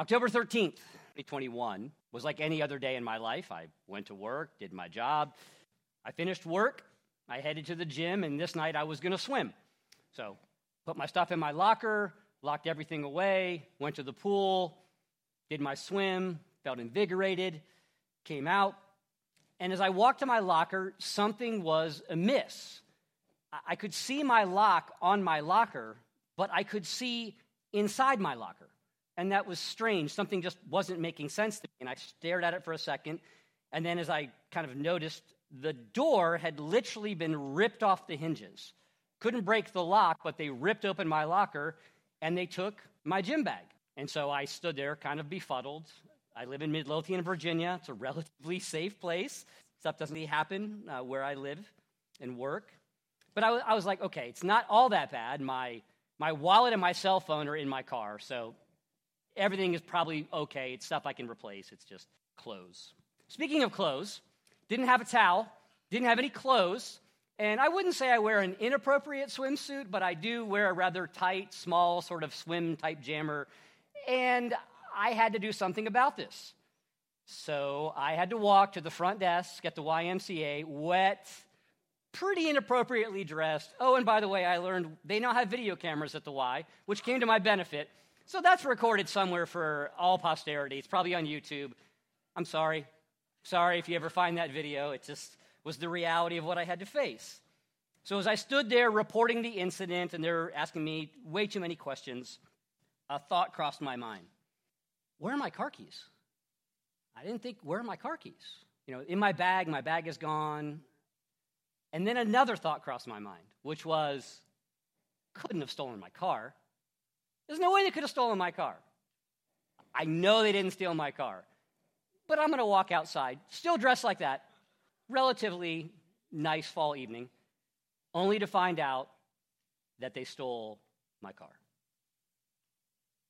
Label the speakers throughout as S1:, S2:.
S1: October 13th, 2021 was like any other day in my life. I went to work, did my job. I finished work, I headed to the gym, and this night I was going to swim. So, put my stuff in my locker, locked everything away, went to the pool, did my swim, felt invigorated, came out. And as I walked to my locker, something was amiss. I could see my lock on my locker, but I could see inside my locker. And that was strange. Something just wasn't making sense to me. And I stared at it for a second. And then, as I kind of noticed, the door had literally been ripped off the hinges. Couldn't break the lock, but they ripped open my locker and they took my gym bag. And so I stood there kind of befuddled. I live in Midlothian, Virginia. It's a relatively safe place. Stuff doesn't really happen uh, where I live and work. But I, w- I was like, okay, it's not all that bad. My, my wallet and my cell phone are in my car, so everything is probably okay. It's stuff I can replace. It's just clothes. Speaking of clothes, didn't have a towel, didn't have any clothes, and I wouldn't say I wear an inappropriate swimsuit, but I do wear a rather tight, small, sort of swim type jammer. And I had to do something about this. So I had to walk to the front desk at the YMCA, wet, pretty inappropriately dressed. Oh, and by the way, I learned they now have video cameras at the Y, which came to my benefit. So that's recorded somewhere for all posterity. It's probably on YouTube. I'm sorry. Sorry if you ever find that video. It just was the reality of what I had to face. So as I stood there reporting the incident and they're asking me way too many questions, a thought crossed my mind. Where are my car keys? I didn't think, where are my car keys? You know, in my bag, my bag is gone. And then another thought crossed my mind, which was, couldn't have stolen my car. There's no way they could have stolen my car. I know they didn't steal my car. But I'm going to walk outside, still dressed like that, relatively nice fall evening, only to find out that they stole my car.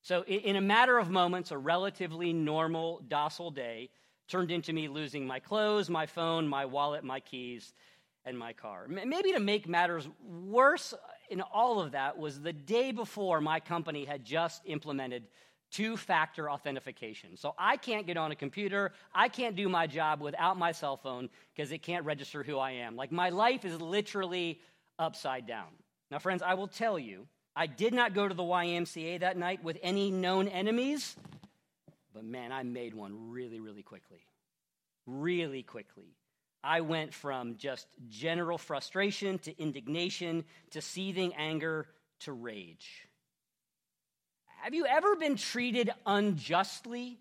S1: So, in a matter of moments, a relatively normal, docile day turned into me losing my clothes, my phone, my wallet, my keys, and my car. Maybe to make matters worse in all of that was the day before my company had just implemented two factor authentication. So I can't get on a computer, I can't do my job without my cell phone because it can't register who I am. Like my life is literally upside down. Now, friends, I will tell you, I did not go to the YMCA that night with any known enemies, but man, I made one really, really quickly. Really quickly. I went from just general frustration to indignation to seething anger to rage. Have you ever been treated unjustly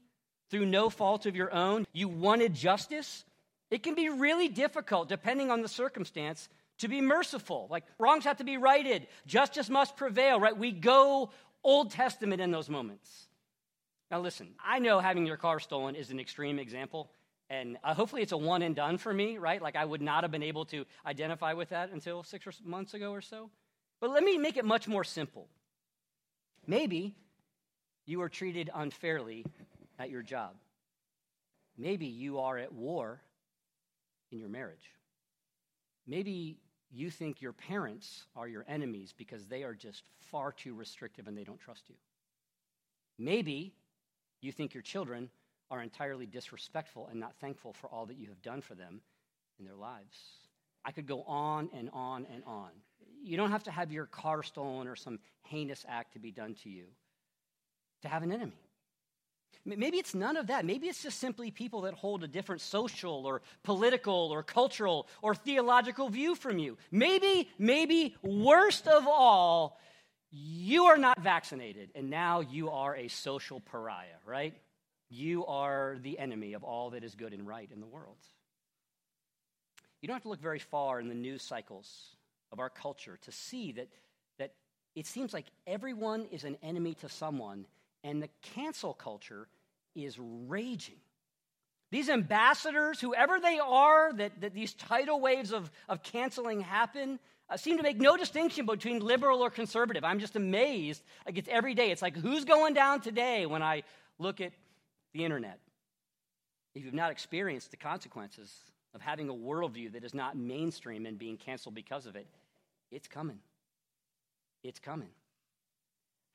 S1: through no fault of your own? You wanted justice? It can be really difficult, depending on the circumstance, to be merciful. Like wrongs have to be righted, justice must prevail, right? We go Old Testament in those moments. Now, listen, I know having your car stolen is an extreme example, and uh, hopefully it's a one and done for me, right? Like I would not have been able to identify with that until six months ago or so. But let me make it much more simple. Maybe you are treated unfairly at your job. Maybe you are at war in your marriage. Maybe you think your parents are your enemies because they are just far too restrictive and they don't trust you. Maybe you think your children are entirely disrespectful and not thankful for all that you have done for them in their lives. I could go on and on and on. You don't have to have your car stolen or some heinous act to be done to you to have an enemy. Maybe it's none of that. Maybe it's just simply people that hold a different social or political or cultural or theological view from you. Maybe, maybe worst of all, you are not vaccinated and now you are a social pariah, right? You are the enemy of all that is good and right in the world. You don't have to look very far in the news cycles of our culture to see that, that it seems like everyone is an enemy to someone and the cancel culture is raging. These ambassadors, whoever they are, that, that these tidal waves of, of canceling happen, uh, seem to make no distinction between liberal or conservative. I'm just amazed. Like it's every day. It's like, who's going down today when I look at the internet? If you've not experienced the consequences of having a worldview that is not mainstream and being canceled because of it, it's coming. It's coming.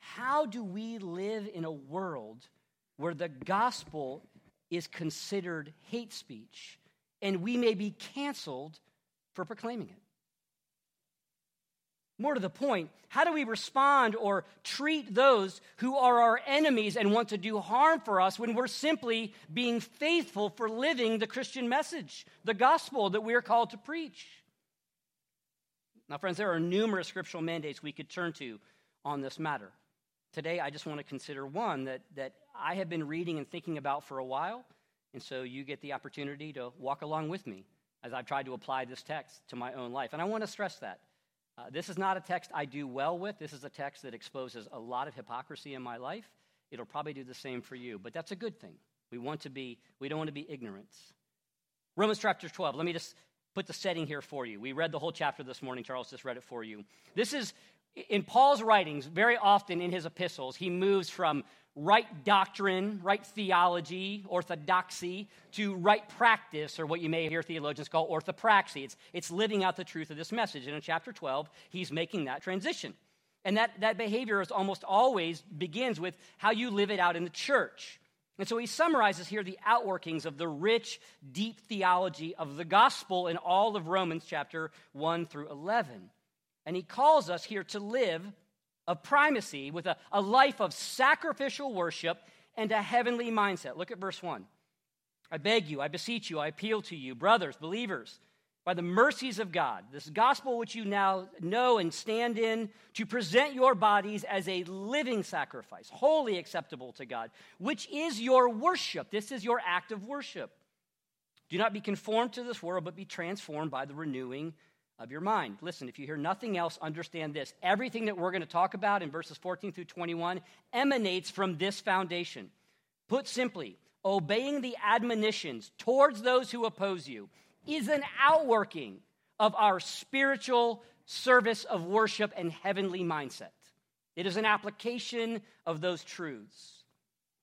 S1: How do we live in a world where the gospel is considered hate speech and we may be canceled for proclaiming it. More to the point, how do we respond or treat those who are our enemies and want to do harm for us when we're simply being faithful for living the Christian message, the gospel that we are called to preach? Now, friends, there are numerous scriptural mandates we could turn to on this matter. Today, I just want to consider one that, that I have been reading and thinking about for a while, and so you get the opportunity to walk along with me as I've tried to apply this text to my own life. And I want to stress that. Uh, this is not a text I do well with. This is a text that exposes a lot of hypocrisy in my life. It'll probably do the same for you, but that's a good thing. We want to be, we don't want to be ignorant. Romans chapter 12. Let me just put the setting here for you. We read the whole chapter this morning. Charles just read it for you. This is in Paul's writings, very often in his epistles, he moves from right doctrine, right theology, orthodoxy, to right practice, or what you may hear theologians call orthopraxy. It's, it's living out the truth of this message. And in chapter 12, he's making that transition. And that, that behavior is almost always begins with how you live it out in the church. And so he summarizes here the outworkings of the rich, deep theology of the gospel in all of Romans chapter 1 through 11. And he calls us here to live of primacy with a, a life of sacrificial worship and a heavenly mindset. Look at verse 1. I beg you, I beseech you, I appeal to you, brothers, believers, by the mercies of God, this gospel which you now know and stand in, to present your bodies as a living sacrifice, wholly acceptable to God, which is your worship. This is your act of worship. Do not be conformed to this world, but be transformed by the renewing of your mind. Listen, if you hear nothing else, understand this. Everything that we're going to talk about in verses 14 through 21 emanates from this foundation. Put simply, obeying the admonitions towards those who oppose you is an outworking of our spiritual service of worship and heavenly mindset. It is an application of those truths.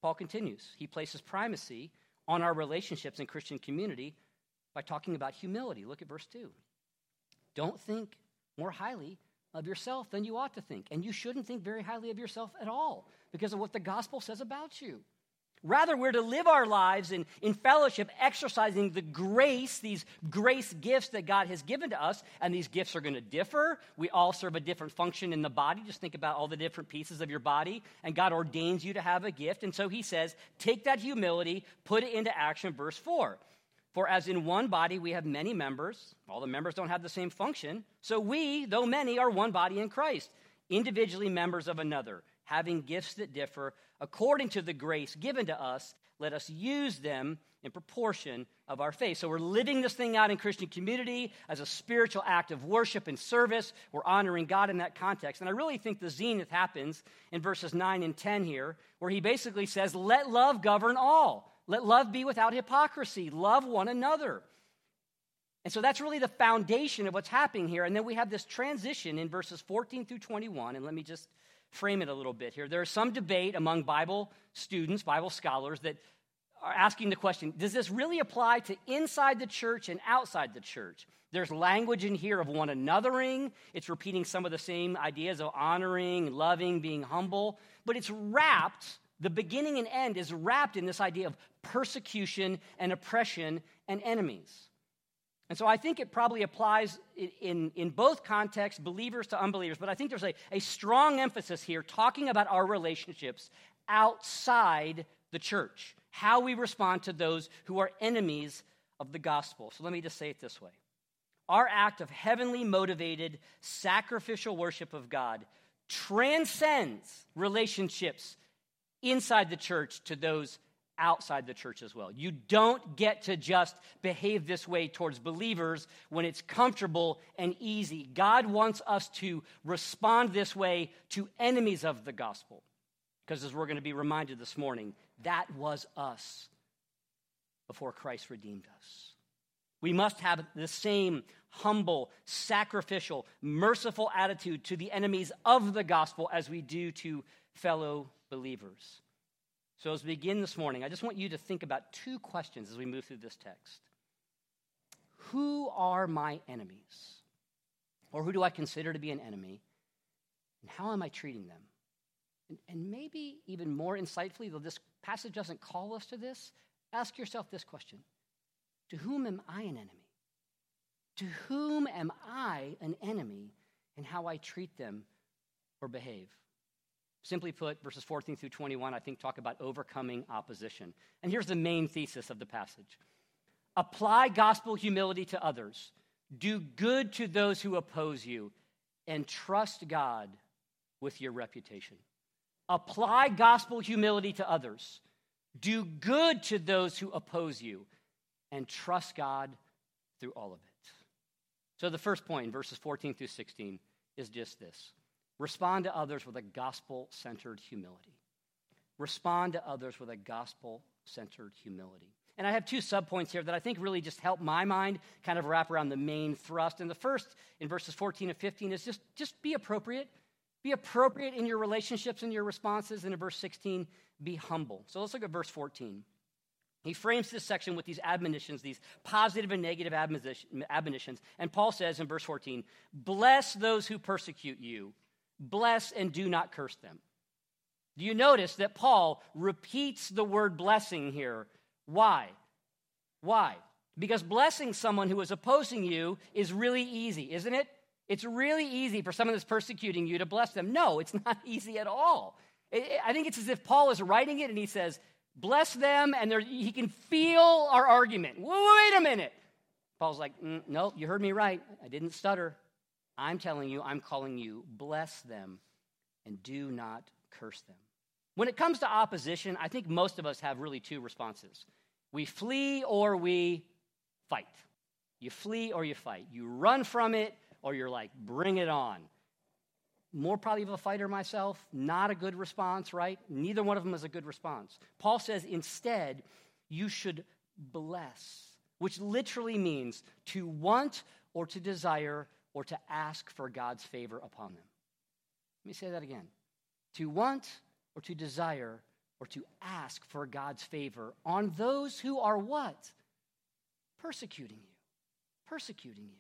S1: Paul continues. He places primacy on our relationships in Christian community by talking about humility. Look at verse 2. Don't think more highly of yourself than you ought to think. And you shouldn't think very highly of yourself at all because of what the gospel says about you. Rather, we're to live our lives in, in fellowship, exercising the grace, these grace gifts that God has given to us. And these gifts are going to differ. We all serve a different function in the body. Just think about all the different pieces of your body. And God ordains you to have a gift. And so he says, take that humility, put it into action. Verse 4 for as in one body we have many members, all the members don't have the same function. So we, though many, are one body in Christ, individually members of another, having gifts that differ according to the grace given to us. Let us use them in proportion of our faith. So we're living this thing out in Christian community as a spiritual act of worship and service. We're honoring God in that context. And I really think the zenith happens in verses 9 and 10 here, where he basically says, Let love govern all. Let love be without hypocrisy. Love one another. And so that's really the foundation of what's happening here. And then we have this transition in verses 14 through 21. And let me just frame it a little bit here. There's some debate among Bible students, Bible scholars, that are asking the question does this really apply to inside the church and outside the church? There's language in here of one anothering. It's repeating some of the same ideas of honoring, loving, being humble, but it's wrapped the beginning and end is wrapped in this idea of persecution and oppression and enemies. And so I think it probably applies in, in, both contexts, believers to unbelievers, but I think there's a, a strong emphasis here talking about our relationships outside the church, how we respond to those who are enemies of the gospel. So let me just say it this way Our act of heavenly motivated, sacrificial worship of God transcends relationships inside the church to those outside the church as well. You don't get to just behave this way towards believers when it's comfortable and easy. God wants us to respond this way to enemies of the gospel. Because as we're going to be reminded this morning, that was us before Christ redeemed us. We must have the same humble, sacrificial, merciful attitude to the enemies of the gospel as we do to fellow believers. So, as we begin this morning, I just want you to think about two questions as we move through this text. Who are my enemies? Or who do I consider to be an enemy? And how am I treating them? And, and maybe even more insightfully, though this passage doesn't call us to this, ask yourself this question To whom am I an enemy? To whom am I an enemy and how I treat them or behave? Simply put, verses 14 through 21, I think, talk about overcoming opposition. And here's the main thesis of the passage apply gospel humility to others, do good to those who oppose you, and trust God with your reputation. Apply gospel humility to others, do good to those who oppose you, and trust God through all of it. So, the first point, verses 14 through 16, is just this Respond to others with a gospel centered humility. Respond to others with a gospel centered humility. And I have two subpoints here that I think really just help my mind kind of wrap around the main thrust. And the first, in verses 14 and 15, is just, just be appropriate. Be appropriate in your relationships and your responses. And in verse 16, be humble. So let's look at verse 14. He frames this section with these admonitions, these positive and negative admonitions. And Paul says in verse 14, Bless those who persecute you bless and do not curse them. Do you notice that Paul repeats the word blessing here? Why? Why? Because blessing someone who is opposing you is really easy, isn't it? It's really easy for someone that's persecuting you to bless them. No, it's not easy at all. I think it's as if Paul is writing it and he says, Bless them, and he can feel our argument. Wait a minute. Paul's like, mm, No, you heard me right. I didn't stutter. I'm telling you, I'm calling you, bless them and do not curse them. When it comes to opposition, I think most of us have really two responses we flee or we fight. You flee or you fight. You run from it or you're like, bring it on. More probably of a fighter myself, not a good response, right? Neither one of them is a good response. Paul says instead, you should bless, which literally means to want or to desire or to ask for God's favor upon them. Let me say that again. To want or to desire or to ask for God's favor on those who are what? Persecuting you. Persecuting you.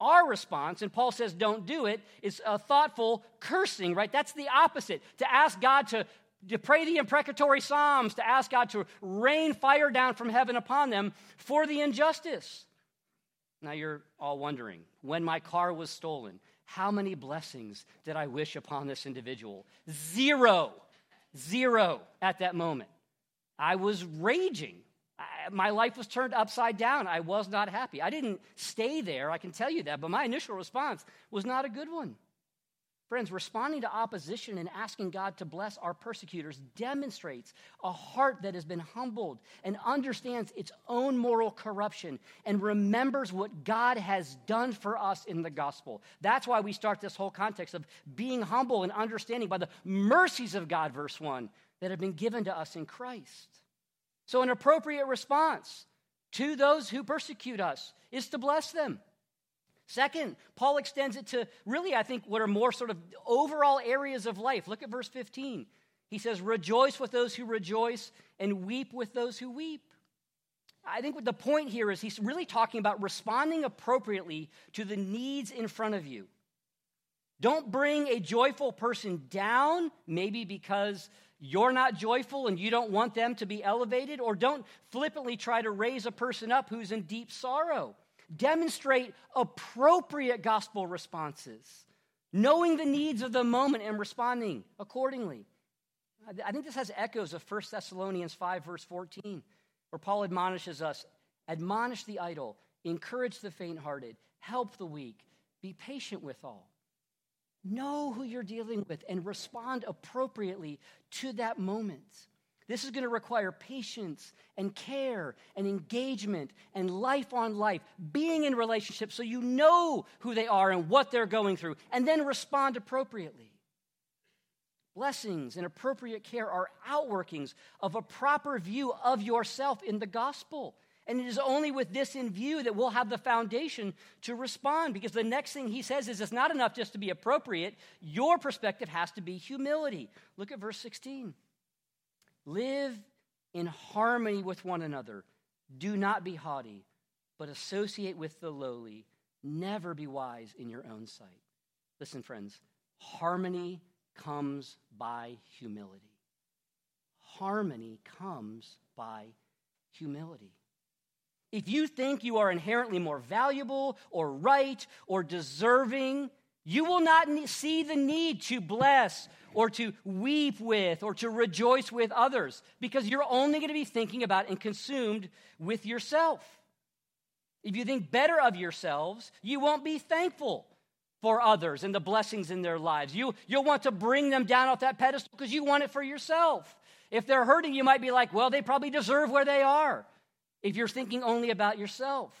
S1: Our response, and Paul says don't do it, is a thoughtful cursing, right? That's the opposite. To ask God to, to pray the imprecatory psalms, to ask God to rain fire down from heaven upon them for the injustice. Now you're all wondering when my car was stolen, how many blessings did I wish upon this individual? Zero. Zero at that moment. I was raging. I, my life was turned upside down. I was not happy. I didn't stay there, I can tell you that, but my initial response was not a good one. Friends, responding to opposition and asking God to bless our persecutors demonstrates a heart that has been humbled and understands its own moral corruption and remembers what God has done for us in the gospel. That's why we start this whole context of being humble and understanding by the mercies of God, verse 1, that have been given to us in Christ. So, an appropriate response to those who persecute us is to bless them. Second, Paul extends it to really, I think, what are more sort of overall areas of life. Look at verse 15. He says, Rejoice with those who rejoice and weep with those who weep. I think what the point here is he's really talking about responding appropriately to the needs in front of you. Don't bring a joyful person down, maybe because you're not joyful and you don't want them to be elevated, or don't flippantly try to raise a person up who's in deep sorrow. Demonstrate appropriate gospel responses, knowing the needs of the moment and responding accordingly. I think this has echoes of 1 Thessalonians 5, verse 14, where Paul admonishes us admonish the idle, encourage the faint hearted, help the weak, be patient with all. Know who you're dealing with and respond appropriately to that moment. This is going to require patience and care and engagement and life on life, being in relationships so you know who they are and what they're going through, and then respond appropriately. Blessings and appropriate care are outworkings of a proper view of yourself in the gospel. And it is only with this in view that we'll have the foundation to respond because the next thing he says is it's not enough just to be appropriate. Your perspective has to be humility. Look at verse 16. Live in harmony with one another. Do not be haughty, but associate with the lowly. Never be wise in your own sight. Listen, friends, harmony comes by humility. harmony comes by humility. If you think you are inherently more valuable or right or deserving, you will not see the need to bless or to weep with or to rejoice with others because you're only going to be thinking about and consumed with yourself. If you think better of yourselves, you won't be thankful for others and the blessings in their lives. You, you'll want to bring them down off that pedestal because you want it for yourself. If they're hurting, you might be like, well, they probably deserve where they are. If you're thinking only about yourself,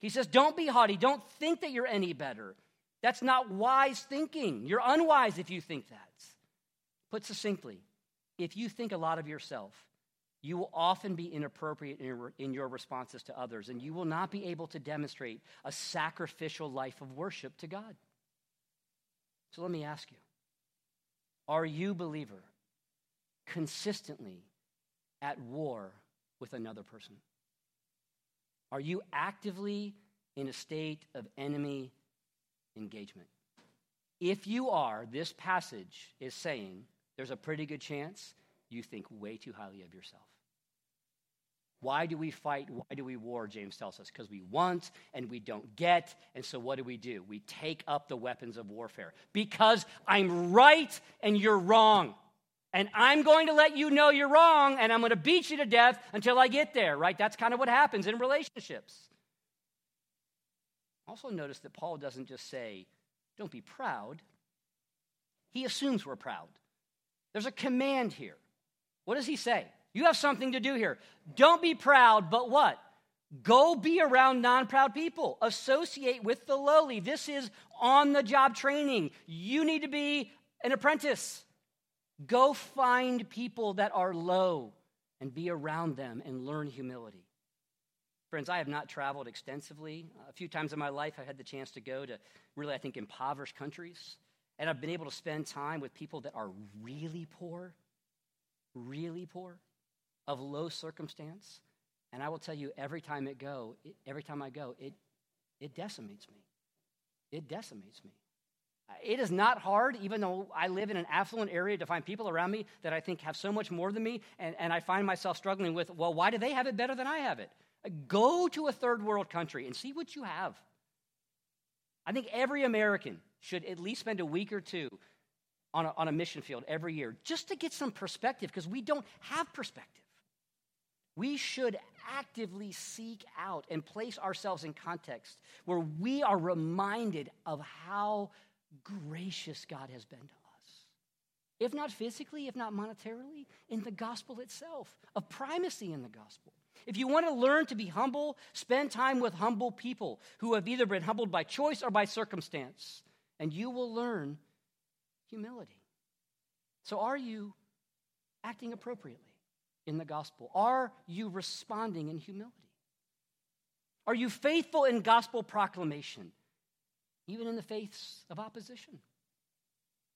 S1: he says, don't be haughty. Don't think that you're any better. That's not wise thinking. You're unwise if you think that. Put succinctly, if you think a lot of yourself, you will often be inappropriate in your, responses to others, and you will not be able to demonstrate a sacrificial life of worship to God. So let me ask you Are you, believer, consistently at war with another person? Are you actively in a state of enemy engagement? If you are, this passage is saying there's a pretty good chance you think way too highly of yourself. Why do we fight? Why do we war? James tells us because we want and we don't get. And so what do we do? We take up the weapons of warfare because I'm right and you're wrong. And I'm going to let you know you're wrong and I'm going to beat you to death until I get there, right? That's kind of what happens in relationships. Also, notice that Paul doesn't just say, don't be proud. He assumes we're proud. There's a command here. What does he say? You have something to do here. Don't be proud, but what? Go be around non proud people. Associate with the lowly. This is on the job training. You need to be an apprentice. Go find people that are low and be around them and learn humility. Friends, I have not traveled extensively. A few times in my life, I've had the chance to go to really, I think, impoverished countries. And I've been able to spend time with people that are really poor, really poor, of low circumstance. And I will tell you, every time it go, it, every time I go, it, it decimates me. It decimates me. It is not hard, even though I live in an affluent area, to find people around me that I think have so much more than me, and, and I find myself struggling with, well, why do they have it better than I have it? Go to a third world country and see what you have. I think every American should at least spend a week or two on a, on a mission field every year just to get some perspective because we don't have perspective. We should actively seek out and place ourselves in context where we are reminded of how gracious God has been to us. If not physically, if not monetarily, in the gospel itself, of primacy in the gospel. If you want to learn to be humble, spend time with humble people who have either been humbled by choice or by circumstance, and you will learn humility. So, are you acting appropriately in the gospel? Are you responding in humility? Are you faithful in gospel proclamation, even in the face of opposition?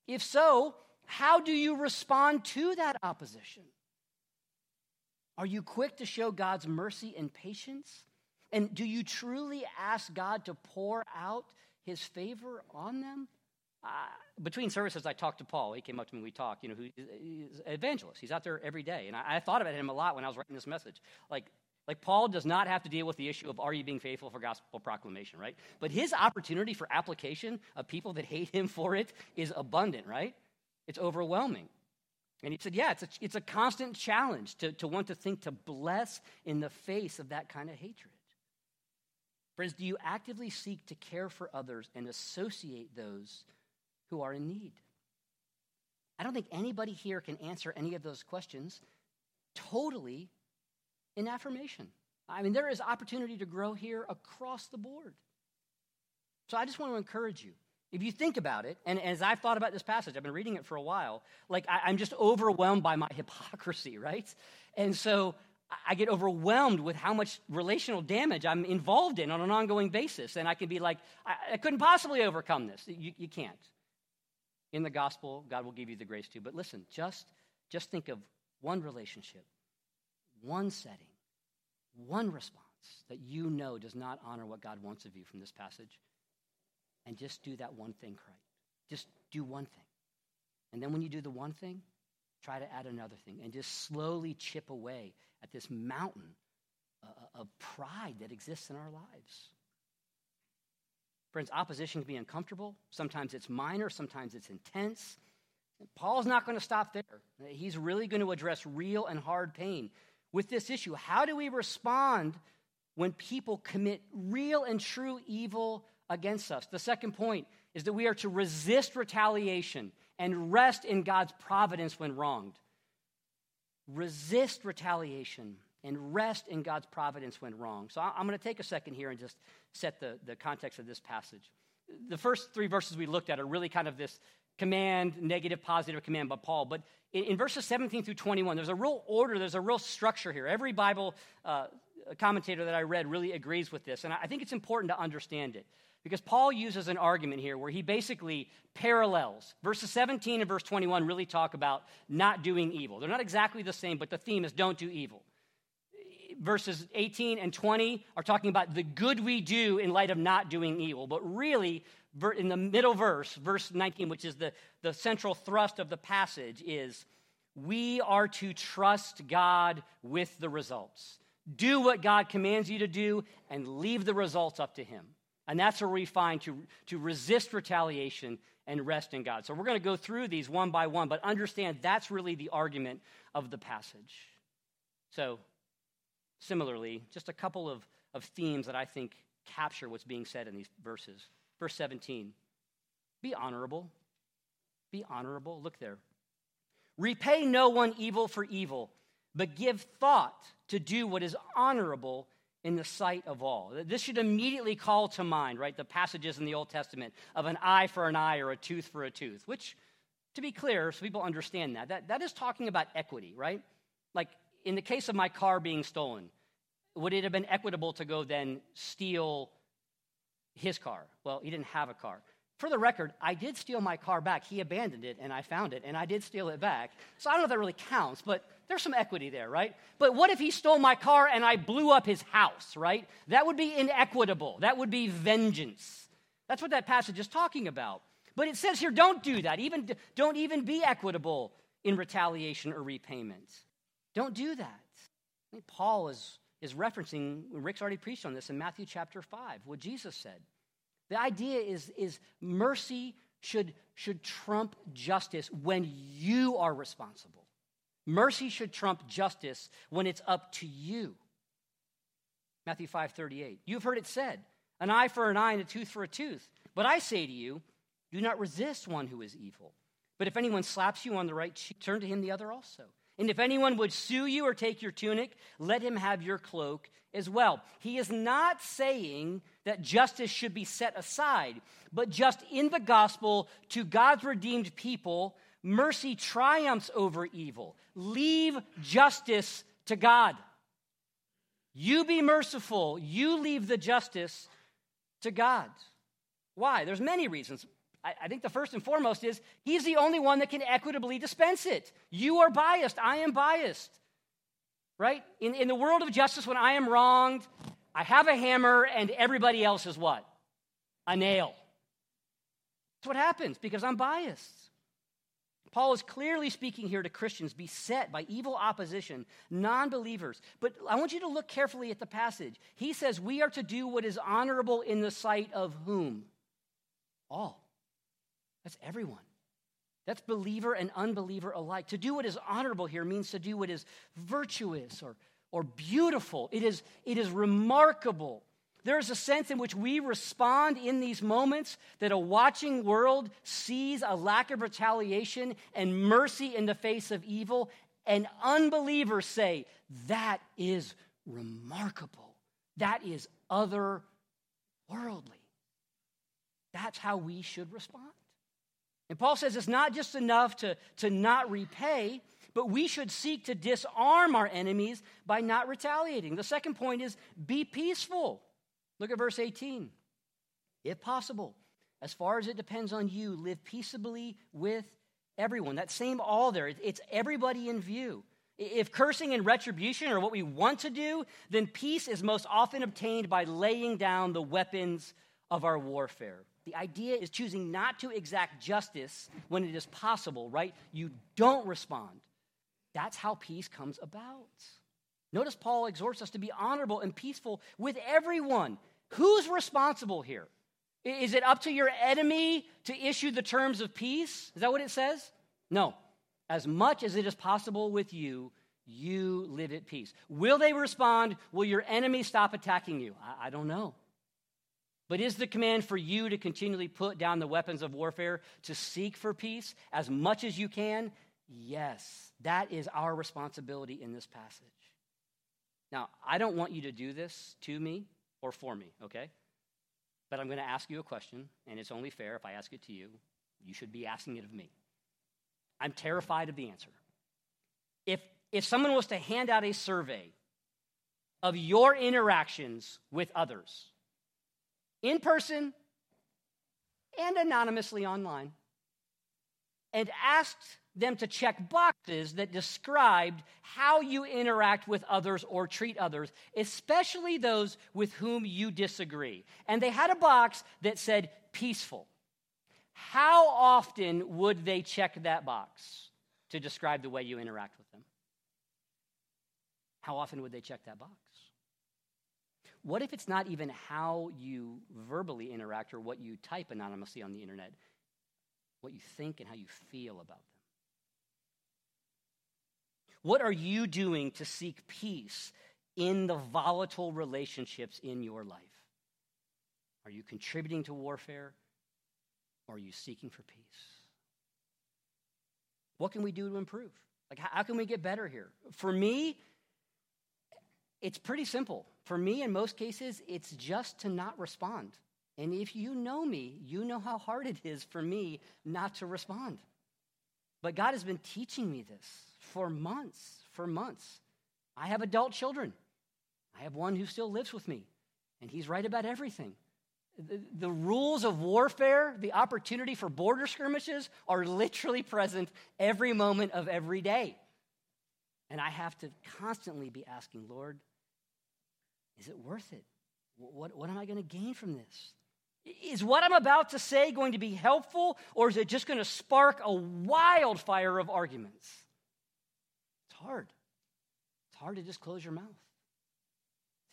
S1: If so, how do you respond to that opposition? Are you quick to show God's mercy and patience? And do you truly ask God to pour out his favor on them? Uh, between services, I talked to Paul. He came up to me, we talked, you know, he's an evangelist. He's out there every day. And I, I thought about him a lot when I was writing this message. Like, like Paul does not have to deal with the issue of are you being faithful for gospel proclamation, right? But his opportunity for application of people that hate him for it is abundant, right? It's overwhelming. And he said, Yeah, it's a, it's a constant challenge to, to want to think to bless in the face of that kind of hatred. Friends, do you actively seek to care for others and associate those who are in need? I don't think anybody here can answer any of those questions totally in affirmation. I mean, there is opportunity to grow here across the board. So I just want to encourage you if you think about it, and as I've thought about this passage, I've been reading it for a while, like I, am just overwhelmed by my hypocrisy, right? And so I get overwhelmed with how much relational damage I'm involved in on an ongoing basis. And I can be like, I, couldn't possibly overcome this. You, you can't. In the gospel, God will give you the grace to. But listen, just, just think of one relationship, one setting, one response that you know does not honor what God wants of you from this passage and just do that one thing right. Just do one thing. And then when you do the one thing, try to add another thing, and just slowly chip away at this mountain uh, of pride that exists in our lives. Friends, opposition can be uncomfortable. Sometimes it's minor, sometimes it's intense. Paul's not going to stop there. He's really going to address real and hard pain with this issue. How do we respond when people commit real and true evil against us? The second point is that we are to resist retaliation and rest in God's providence when wronged. Resist retaliation and rest in God's providence when wrong. So I'm going to take a second here and just set the, the context of this passage. The first three verses we looked at are really kind of this command, negative, positive command by Paul. But in, in verses 17 through 21, there's a real order, there's a real structure here. Every Bible uh, commentator that I read really agrees with this. And I think it's important to understand it. Because Paul uses an argument here where he basically parallels. Verses 17 and verse 21 really talk about not doing evil. They're not exactly the same, but the theme is don't do evil. Verses 18 and 20 are talking about the good we do in light of not doing evil. But really, in the middle verse, verse 19, which is the, the central thrust of the passage, is we are to trust God with the results. Do what God commands you to do and leave the results up to Him. And that's where we find to, to resist retaliation and rest in God. So we're going to go through these one by one, but understand that's really the argument of the passage. So, similarly, just a couple of, of themes that I think capture what's being said in these verses. Verse 17 Be honorable. Be honorable. Look there. Repay no one evil for evil, but give thought to do what is honorable in the sight of all. This should immediately call to mind, right, the passages in the Old Testament of an eye for an eye or a tooth for a tooth, which, to be clear, so people understand that, that, that is talking about equity, right? Like in the case of my car being stolen, would it have been equitable to go then steal his car? Well, he didn't have a car. For the record, I did steal my car back. He abandoned it and I found it and I did steal it back. So I don't know if that really counts, but there's some equity there, right? But what if he stole my car and I blew up his house, right? That would be inequitable. That would be vengeance. That's what that passage is talking about. But it says here, don't do that. Even, don't even be equitable in retaliation or repayment. Don't do that. I think Paul is, is referencing, Rick's already preached on this in Matthew chapter 5, what Jesus said. The idea is, is mercy should, should trump justice when you are responsible. Mercy should trump justice when it's up to you. Matthew 5 38. You've heard it said, an eye for an eye and a tooth for a tooth. But I say to you, do not resist one who is evil. But if anyone slaps you on the right cheek, turn to him the other also. And if anyone would sue you or take your tunic, let him have your cloak as well. He is not saying that justice should be set aside, but just in the gospel to God's redeemed people, mercy triumphs over evil. Leave justice to God. You be merciful, you leave the justice to God. Why? There's many reasons. I, think the first and foremost is he's the only one that can equitably dispense it. You are biased, I am biased. Right? In, in the world of justice, when I am wronged, I have a hammer and everybody else is what? A nail. That's what happens because I'm biased. Paul is clearly speaking here to Christians beset by evil opposition, non believers. But I want you to look carefully at the passage. He says, We are to do what is honorable in the sight of whom? All. That's everyone. That's believer and unbeliever alike. To do what is honorable here means to do what is virtuous or, or beautiful. It is, it is remarkable. There is a sense in which we respond in these moments that a watching world sees a lack of retaliation and mercy in the face of evil, and unbelievers say, That is remarkable. That is otherworldly. That's how we should respond. And Paul says it's not just enough to, to not repay, but we should seek to disarm our enemies by not retaliating. The second point is be peaceful. Look at verse 18. If possible, as far as it depends on you, live peaceably with everyone. That same all there, it's everybody in view. If cursing and retribution are what we want to do, then peace is most often obtained by laying down the weapons of our warfare. The idea is choosing not to exact justice when it is possible, right? You don't respond That's how peace comes about. Notice Paul exhorts us to be honorable and peaceful with everyone. Who's responsible here? Is it up to your enemy to issue the terms of peace? Is that what it says? No. As much as it is possible with you, you live at peace. Will they respond? Will your enemy stop attacking you? I, I don't know. But is the command for you to continually put down the weapons of warfare, to seek for peace as much as you can? Yes, that is our responsibility in this passage. Now, I don't want you to do this to me or for me, okay? But I'm going to ask you a question, and it's only fair if I ask it to you. You should be asking it of me. I'm terrified of the answer. If, if someone was to hand out a survey of your interactions with others, in person and anonymously online, and asked them to check boxes that described how you interact with others or treat others, especially those with whom you disagree. And they had a box that said peaceful. How often would they check that box to describe the way you interact with them? How often would they check that box? What if it's not even how you verbally interact or what you type anonymously on the internet? What you think and how you feel about? What are you doing to seek peace in the volatile relationships in your life? Are you contributing to warfare or are you seeking for peace? What can we do to improve? Like, how can we get better here? For me, it's pretty simple. For me, in most cases, it's just to not respond. And if you know me, you know how hard it is for me not to respond. But God has been teaching me this for months, for months. I have adult children. I have one who still lives with me, and he's right about everything. The, the, rules of warfare, the opportunity for border skirmishes are literally present every moment of every day. And I have to constantly be asking, Lord, is it worth it? What, what am I going to gain from this? Is what I'm about to say going to be helpful, or is it just going to spark a wildfire of arguments? Hard. It's hard to just close your mouth.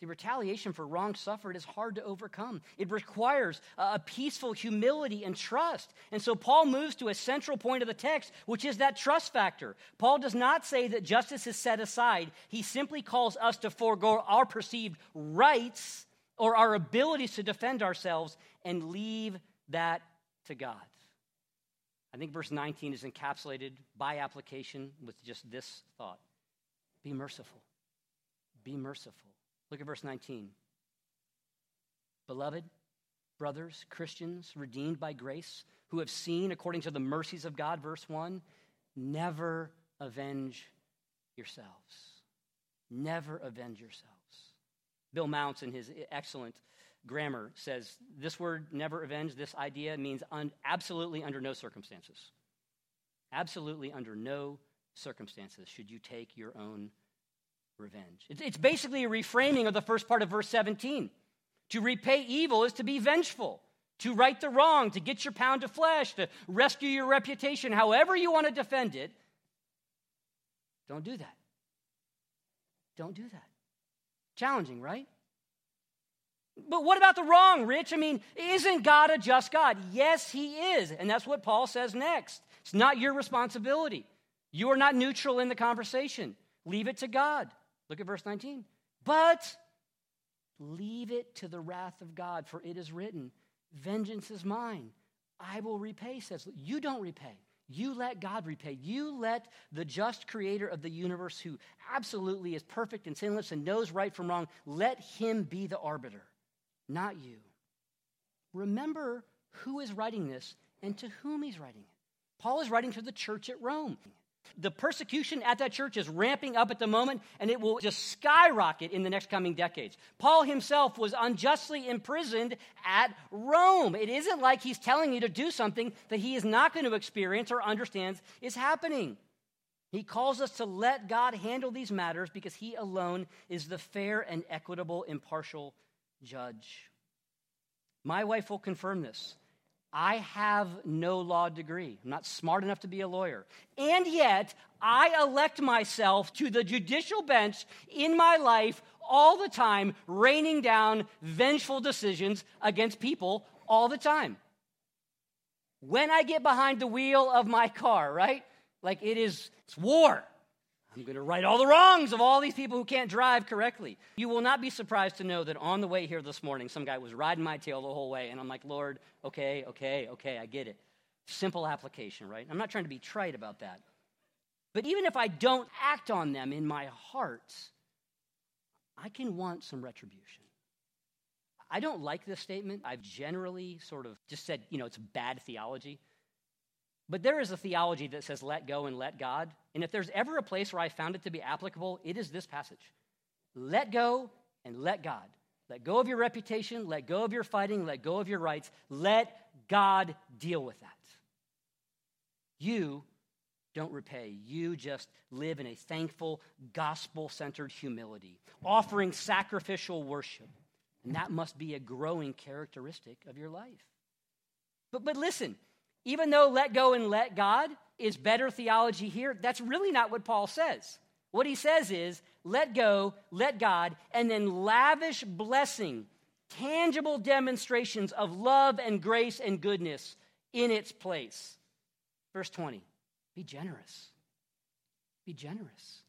S1: See, retaliation for wrong suffered is hard to overcome. It requires a peaceful humility and trust. And so Paul moves to a central point of the text, which is that trust factor. Paul does not say that justice is set aside, he simply calls us to forego our perceived rights or our abilities to defend ourselves and leave that to God. I think verse 19 is encapsulated by application with just this thought Be merciful. Be merciful. Look at verse 19. Beloved, brothers, Christians, redeemed by grace, who have seen according to the mercies of God, verse 1, never avenge yourselves. Never avenge yourselves. Bill Mounce, in his excellent grammar says this word never avenge, this idea means un- absolutely under no circumstances. Absolutely under no circumstances should you take your own revenge. It's, it's basically a reframing of the first part of verse 17. To repay evil is to be vengeful, to right the wrong, to get your pound of flesh, to rescue your reputation, however you want to defend it. Don't do that. Don't do that. Challenging, right? But what about the wrong, Rich? I mean, isn't God a just God? Yes, He is. And that's what Paul says next. It's not your responsibility. You are not neutral in the conversation. Leave it to God. Look at verse 19. But leave it to the wrath of God, for it is written, Vengeance is mine. I will repay, says. You don't repay. You let God repay. You let the just creator of the universe, who absolutely is perfect and sinless and knows right from wrong, let him be the arbiter not you. Remember who is writing this and to whom he's writing it. Paul is writing to the church at Rome. The persecution at that church is ramping up at the moment, and it will just skyrocket in the next coming decades. Paul himself was unjustly imprisoned at Rome. It isn't like he's telling you to do something that he is not going to experience or understands is happening. He calls us to let God handle these matters because he alone is the fair and equitable, impartial judge. My wife will confirm this. I have no law degree. I'm not smart enough to be a lawyer. And yet, I elect myself to the judicial bench in my life all the time, raining down vengeful decisions against people all the time. When I get behind the wheel of my car, right? Like it is, it's war. I'm going to right all the wrongs of all these people who can't drive correctly. You will not be surprised to know that on the way here this morning, some guy was riding my tail the whole way, and I'm like, Lord, okay, okay, okay, I get it. Simple application, right? I'm not trying to be trite about that. But even if I don't act on them in my heart, I can want some retribution. I don't like this statement. I've generally sort of just said, you know, it's bad theology. But there is a theology that says let go and let God. And if there's ever a place where I found it to be applicable, it is this passage. Let go and let God. Let go of your reputation, let go of your fighting, let go of your rights. Let God deal with that. You don't repay. You just live in a thankful, gospel centered humility, offering sacrificial worship. And that must be a growing characteristic of your life. But, but listen, even though let go and let God is better theology here, that's really not what Paul says. What he says is let go, let God, and then lavish blessing, tangible demonstrations of love and grace and goodness in its place. Verse 20 be generous. Be generous.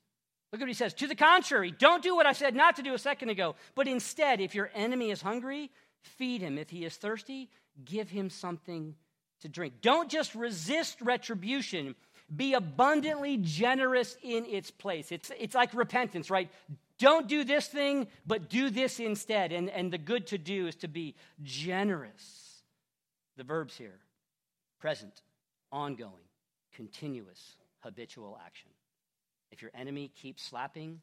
S1: Look at what he says. To the contrary, don't do what I said not to do a second ago, but instead, if your enemy is hungry, feed him. If he is thirsty, give him something to drink. Don't just resist retribution, be abundantly generous in its place. It's, it's like repentance, right? Don't do this thing, but do this instead. And, and the good to do is to be generous. The verbs here present, ongoing, continuous, habitual action. If your enemy keeps slapping,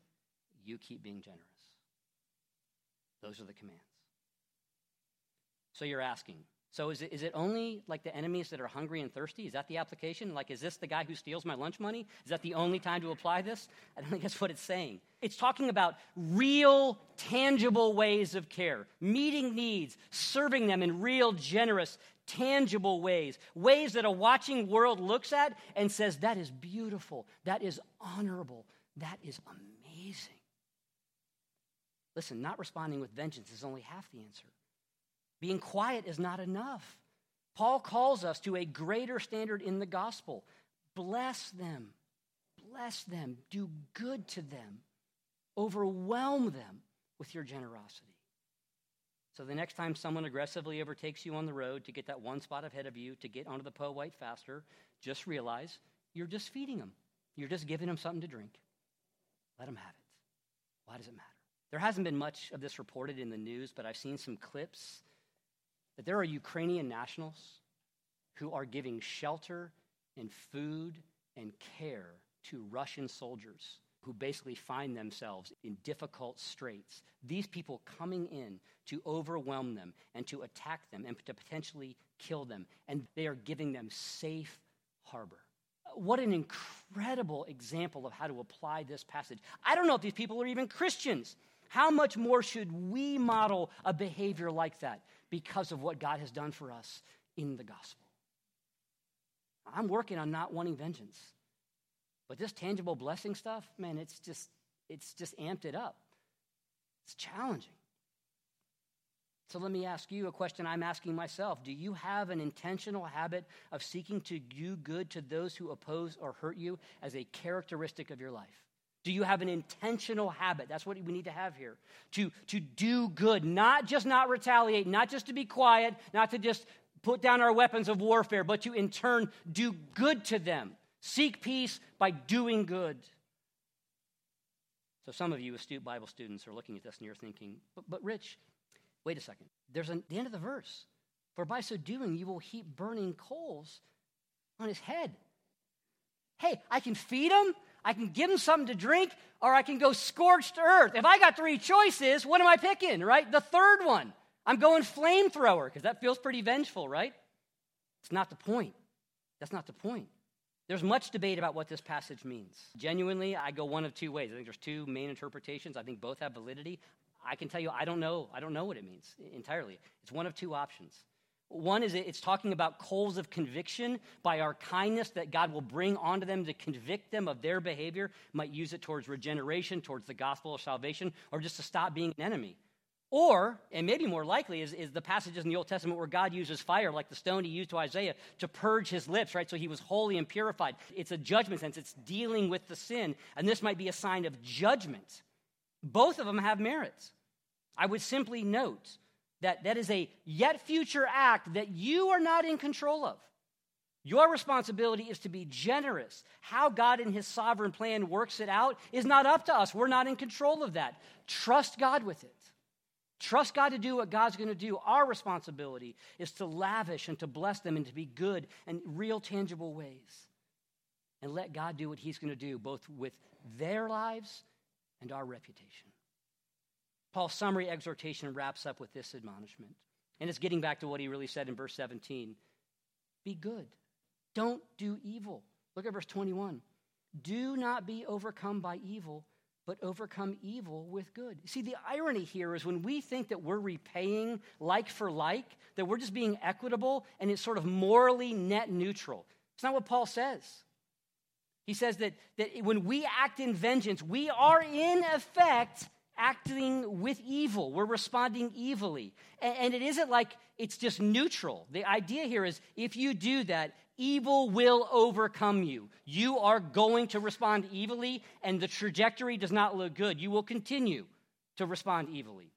S1: you keep being generous. Those are the commands. So you're asking, so is it, is it only like the enemies that are hungry and thirsty? Is that the application? Like, is this the guy who steals my lunch money? Is that the only time to apply this? I don't think that's what it's saying. It's talking about real, tangible ways of care, meeting needs, serving them in real, generous, tangible ways, ways that a watching world looks at and says, that is beautiful, that is honorable, that is amazing. Listen, not responding with vengeance is only half the answer. Being quiet is not enough. Paul calls us to a greater standard in the gospel. Bless them, bless them, do good to them, overwhelm them with your generosity. So the next time someone aggressively overtakes you on the road to get that one spot ahead of you to get onto the Po White faster, just realize you're just feeding them. You're just giving them something to drink. Let them have it. Why does it matter? There hasn't been much of this reported in the news, but I've seen some clips that there are Ukrainian nationals who are giving shelter and food and care to Russian soldiers who basically find themselves in difficult straits. These people coming in to overwhelm them and to attack them and to potentially kill them. And they are giving them safe harbor. What an incredible example of how to apply this passage. I don't know if these people are even Christians. How much more should we model a behavior like that? Because of what God has done for us in the gospel. I'm working on not wanting vengeance. But this tangible blessing stuff, man, it's just it's just amped it up. It's challenging. So let me ask you a question I'm asking myself. Do you have an intentional habit of seeking to do good to those who oppose or hurt you as a characteristic of your life? Do you have an intentional habit? That's what we need to have here. To, to do good, not just not retaliate, not just to be quiet, not to just put down our weapons of warfare, but to in turn do good to them. Seek peace by doing good. So some of you astute Bible students are looking at this and you're thinking, but, but Rich, wait a second. There's an, the end of the verse. For by so doing, you will heap burning coals on his head. Hey, I can feed him. I can give them something to drink, or I can go scorched earth. If I got three choices, what am I picking, right? The third one. I'm going flamethrower, because that feels pretty vengeful, right? It's not the point. That's not the point. There's much debate about what this passage means. Genuinely, I go one of two ways. I think there's two main interpretations. I think both have validity. I can tell you, I don't know. I don't know what it means entirely. It's one of two options. One is it's talking about coals of conviction by our kindness that God will bring onto them to convict them of their behavior. Might use it towards regeneration, towards the gospel of salvation, or just to stop being an enemy. Or, and maybe more likely, is, is the passages in the Old Testament where God uses fire, like the stone he used to Isaiah, to purge his lips, right? So he was holy and purified. It's a judgment sense, it's dealing with the sin. And this might be a sign of judgment. Both of them have merits. I would simply note that that is a yet future act that you are not in control of. Your responsibility is to be generous. How God in His sovereign plan works it out is not up to us. We're not in control of that. Trust God with it. Trust God to do what God's going to do. Our responsibility is to lavish and to bless them and to be good in real, tangible ways. And let God do what He's going to do, both with their lives and our reputation. Paul's summary exhortation wraps up with this admonishment. And it's getting back to what he really said in verse 17 Be good, don't do evil. Look at verse 21. Do not be overcome by evil, but overcome evil with good. See, the irony here is when we think that we're repaying like for like, that we're just being equitable and it's sort of morally net neutral. It's not what Paul says. He says that, that when we act in vengeance, we are in effect acting with evil. We're responding evilly. And it isn't like it's just neutral. The idea here is if you do that, evil will overcome you. You are going to respond evilly, and the trajectory does not look good. You will continue to respond evilly.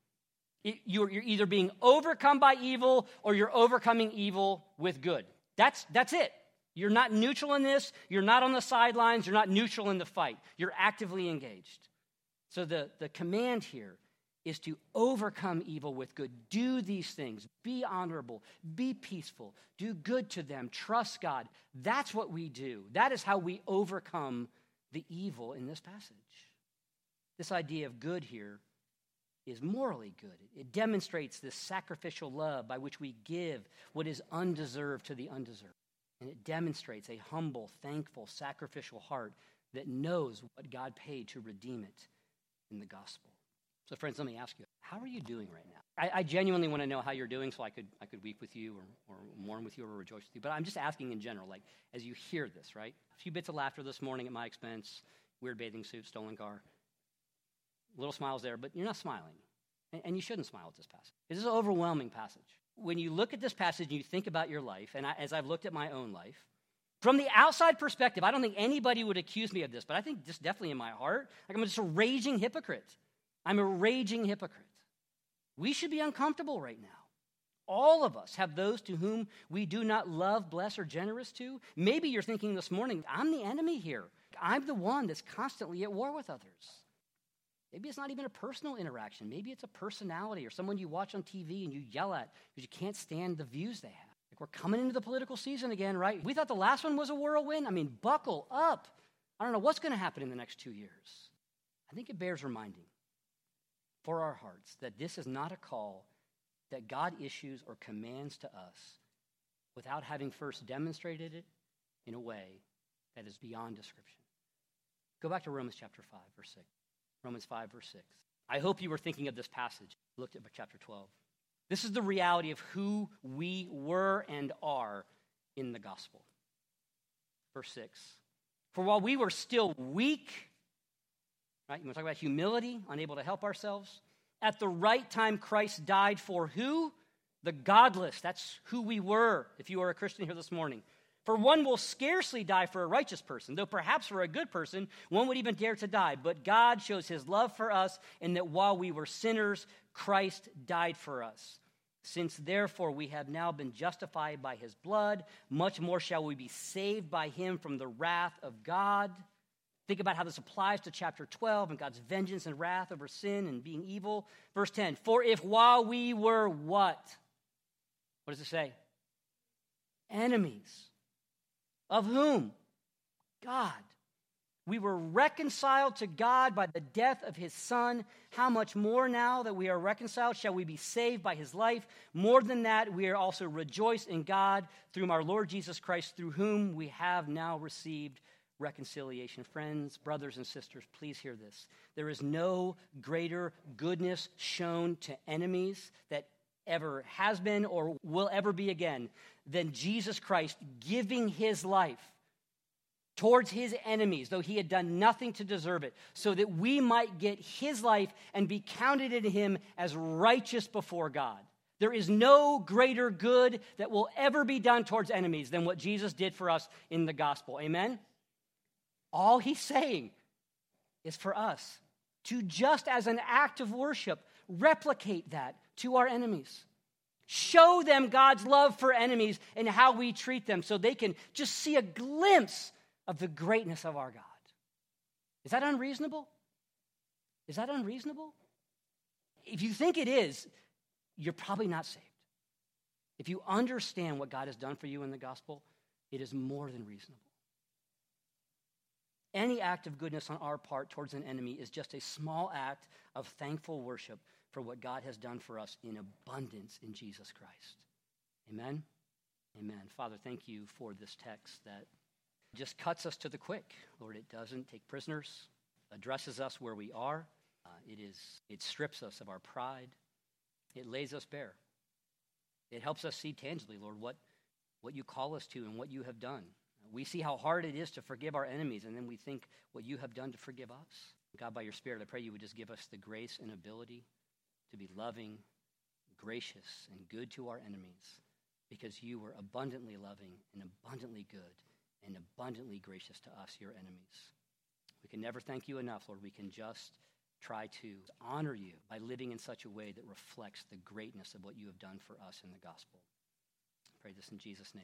S1: You're either being overcome by evil or you're overcoming evil with good. That's, that's it. You're not neutral in this. You're not on the sidelines. You're not neutral in the fight. You're actively engaged. So the, the command here is to overcome evil with good. Do these things. Be honorable. Be peaceful. Do good to them. Trust God. That's what we do. That is how we overcome the evil in this passage. This idea of good here is morally good. It demonstrates this sacrificial love by which we give what is undeserved to the undeserved. And it demonstrates a humble, thankful, sacrificial heart that knows what God paid to redeem it in the gospel. So, friends, let me ask you, how are you doing right now? I, I genuinely want to know how you're doing so I could, I could weep with you or, or mourn with you or rejoice with you. But I'm just asking in general, like, as you hear this, right? A few bits of laughter this morning at my expense, weird bathing suit, stolen car. Little smiles there, but you're not smiling. And, and you shouldn't smile at this passage. This is an overwhelming passage. When you look at this passage and you think about your life, and I, as I've looked at my own life, from the outside perspective, I don't think anybody would accuse me of this, but I think just definitely in my heart, like I'm just a raging hypocrite. I'm a raging hypocrite. We should be uncomfortable right now. All of us have those to whom we do not love, bless, or generous to. Maybe you're thinking this morning, I'm the enemy here. I'm the one that's constantly at war with others. Maybe it's not even a personal interaction. Maybe it's a personality or someone you watch on TV and you yell at because you can't stand the views they have. We're coming into the political season again, right? We thought the last one was a whirlwind. I mean, buckle up. I don't know what's going to happen in the next two years. I think it bears reminding for our hearts that this is not a call that God issues or commands to us without having first demonstrated it in a way that is beyond description. Go back to Romans chapter 5, verse 6. Romans 5, verse 6. I hope you were thinking of this passage. Looked at chapter 12. This is the reality of who we were and are in the gospel. Verse 6. For while we were still weak, right? You want to talk about humility, unable to help ourselves? At the right time, Christ died for who? The godless. That's who we were, if you are a Christian here this morning. For one will scarcely die for a righteous person, though perhaps for a good person, one would even dare to die. But God shows his love for us in that while we were sinners, Christ died for us. Since therefore we have now been justified by his blood, much more shall we be saved by him from the wrath of God. Think about how this applies to chapter 12 and God's vengeance and wrath over sin and being evil. Verse 10 For if while we were what? What does it say? Enemies. Of whom? God we were reconciled to God by the death of his Son. How much more now that we are reconciled shall we be saved by his life? More than that, we are also rejoiced in God through our Lord Jesus Christ, through whom we have now received reconciliation. Friends, brothers, and sisters, please hear this. There is no greater goodness shown to enemies that ever has been or will ever be again than Jesus Christ giving his life towards his enemies, though he had done nothing to deserve it, so that we might get his life and be counted in him as righteous before God. There is no greater good that will ever be done towards enemies than what Jesus did for us in the gospel. Amen? All he's saying is for us to just as an act of worship, replicate that to our enemies. Show them God's love for enemies and how we treat them so they can just see a glimpse of the greatness of our God. Is that unreasonable? Is that unreasonable? If you think it is, you're probably not saved. If you understand what God has done for you in the gospel, it is more than reasonable. Any act of goodness on our part towards an enemy is just a small act of thankful worship for what God has done for us in abundance in Jesus Christ. Amen? Amen. Father, thank you for this text that just cuts us to the quick. Lord, it doesn't take prisoners, addresses us where we are. Uh, it, is, it strips us of our pride, it lays us bare. It helps us see tangibly, Lord, what, what you call us to and what you have done. We see how hard it is to forgive our enemies, and then we think what you have done to forgive us. God, by your Spirit, I pray you would just give us the grace and ability to be loving, gracious, and good to our enemies because you were abundantly loving and abundantly good and abundantly gracious to us, your enemies. We can never thank you enough, Lord. We can just try to honor you by living in such a way that reflects the greatness of what you have done for us in the gospel. I pray this in Jesus' name.